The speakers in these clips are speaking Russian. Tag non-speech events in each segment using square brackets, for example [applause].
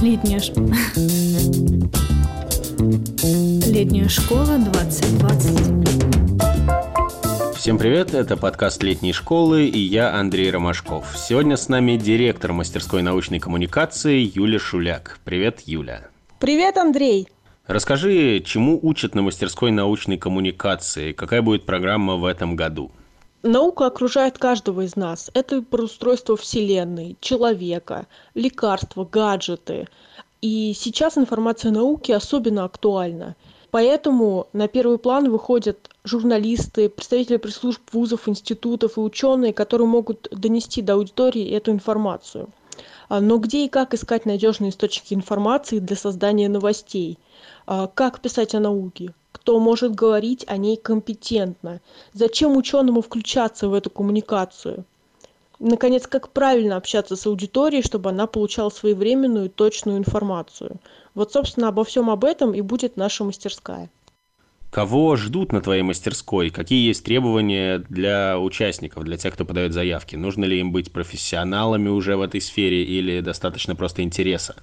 Летняя, Летняя школа 2020. Всем привет, это подкаст летней школы и я Андрей Ромашков. Сегодня с нами директор мастерской научной коммуникации Юля Шуляк. Привет, Юля. Привет, Андрей. Расскажи, чему учат на мастерской научной коммуникации, какая будет программа в этом году? Наука окружает каждого из нас. Это про устройство Вселенной, человека, лекарства, гаджеты. И сейчас информация науки особенно актуальна. Поэтому на первый план выходят журналисты, представители пресс-служб вузов, институтов и ученые, которые могут донести до аудитории эту информацию. А, но где и как искать надежные источники информации для создания новостей? А, как писать о науке? Кто может говорить о ней компетентно? Зачем ученому включаться в эту коммуникацию? Наконец, как правильно общаться с аудиторией, чтобы она получала своевременную и точную информацию? Вот, собственно, обо всем об этом и будет наша мастерская. Кого ждут на твоей мастерской? Какие есть требования для участников, для тех, кто подает заявки? Нужно ли им быть профессионалами уже в этой сфере или достаточно просто интереса?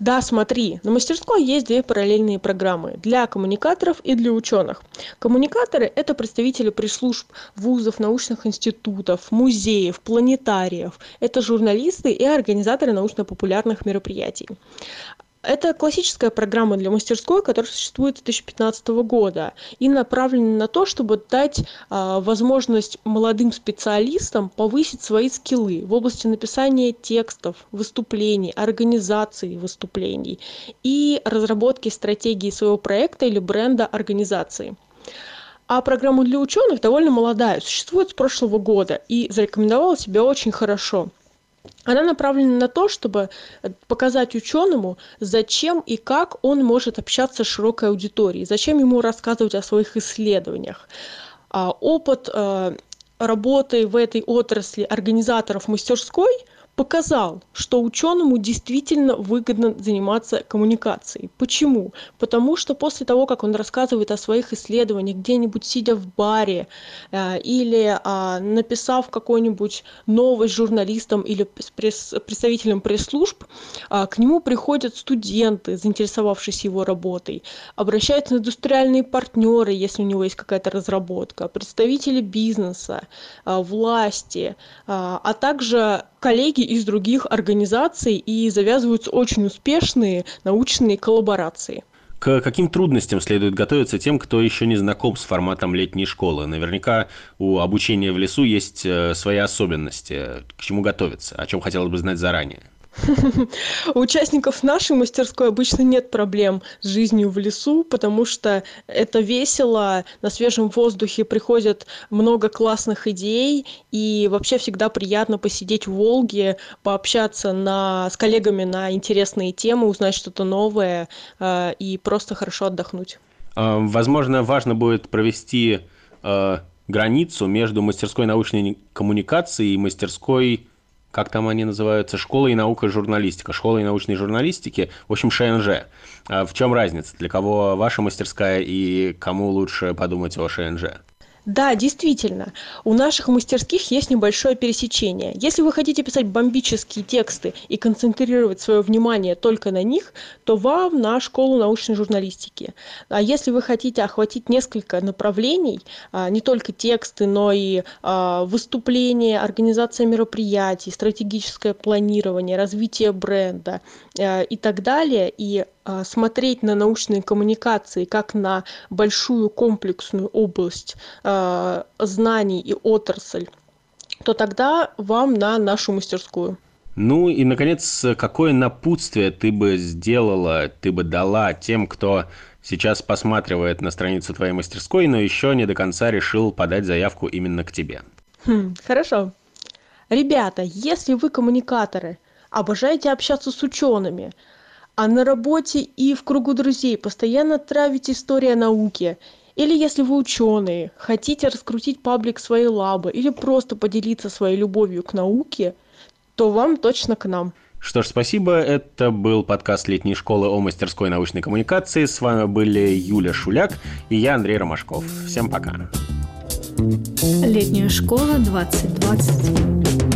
Да, смотри, на мастерской есть две параллельные программы для коммуникаторов и для ученых. Коммуникаторы – это представители пресс-служб вузов, научных институтов, музеев, планетариев. Это журналисты и организаторы научно-популярных мероприятий это классическая программа для мастерской которая существует с 2015 года и направлена на то чтобы дать а, возможность молодым специалистам повысить свои скиллы в области написания текстов выступлений организации выступлений и разработки стратегии своего проекта или бренда организации. А программа для ученых довольно молодая существует с прошлого года и зарекомендовала себя очень хорошо она направлена на то чтобы э, показать ученому зачем и как он может общаться с широкой аудиторией зачем ему рассказывать о своих исследованиях. А опыт э, работы в этой отрасли организаторов мастерской показал что ученому действительно выгодно заниматься коммуникацией. Почему? Потому что после того как он рассказывает о своих исследованиях где-нибудь сидя в баре э, или а, написав какой-нибудь новость журналистам или представителям пресс-служб а, к нему приходят студенты заинтересовавшись его работой. Обращаются индустриальные партнеры если у него есть какая-то разработка представители бизнеса а, власти а также коллеги из других организаций и завязываются очень успешные научные коллаборации. К каким трудностям следует готовиться тем, кто еще не знаком с форматом летней школы? Наверняка у обучения в лесу есть э, свои особенности. К чему готовиться? О чем хотелось бы знать заранее? [laughs] У участников нашей мастерской обычно нет проблем с жизнью в лесу, потому что это весело, на свежем воздухе приходят много классных идей, и вообще всегда приятно посидеть в Волге, пообщаться на, с коллегами на интересные темы, узнать что-то новое э, и просто хорошо отдохнуть. А, возможно, важно будет провести э, границу между мастерской научной коммуникации и мастерской как там они называются, школа и наука журналистика, школа и научной журналистики, в общем, ШНЖ. А в чем разница? Для кого ваша мастерская и кому лучше подумать о ШНЖ? Да, действительно, у наших мастерских есть небольшое пересечение. Если вы хотите писать бомбические тексты и концентрировать свое внимание только на них, то вам на школу научной журналистики. А если вы хотите охватить несколько направлений, а, не только тексты, но и а, выступления, организация мероприятий, стратегическое планирование, развитие бренда а, и так далее, и смотреть на научные коммуникации как на большую комплексную область а, знаний и отрасль то тогда вам на нашу мастерскую ну и, наконец, какое напутствие ты бы сделала, ты бы дала тем, кто сейчас посматривает на страницу твоей мастерской, но еще не до конца решил подать заявку именно к тебе? Хм, хорошо. Ребята, если вы коммуникаторы, обожаете общаться с учеными, а на работе и в кругу друзей постоянно травить истории о науке или если вы ученые хотите раскрутить паблик своей лабы или просто поделиться своей любовью к науке то вам точно к нам что ж, спасибо. Это был подкаст летней школы о мастерской научной коммуникации. С вами были Юля Шуляк и я, Андрей Ромашков. Всем пока. Летняя школа 2020.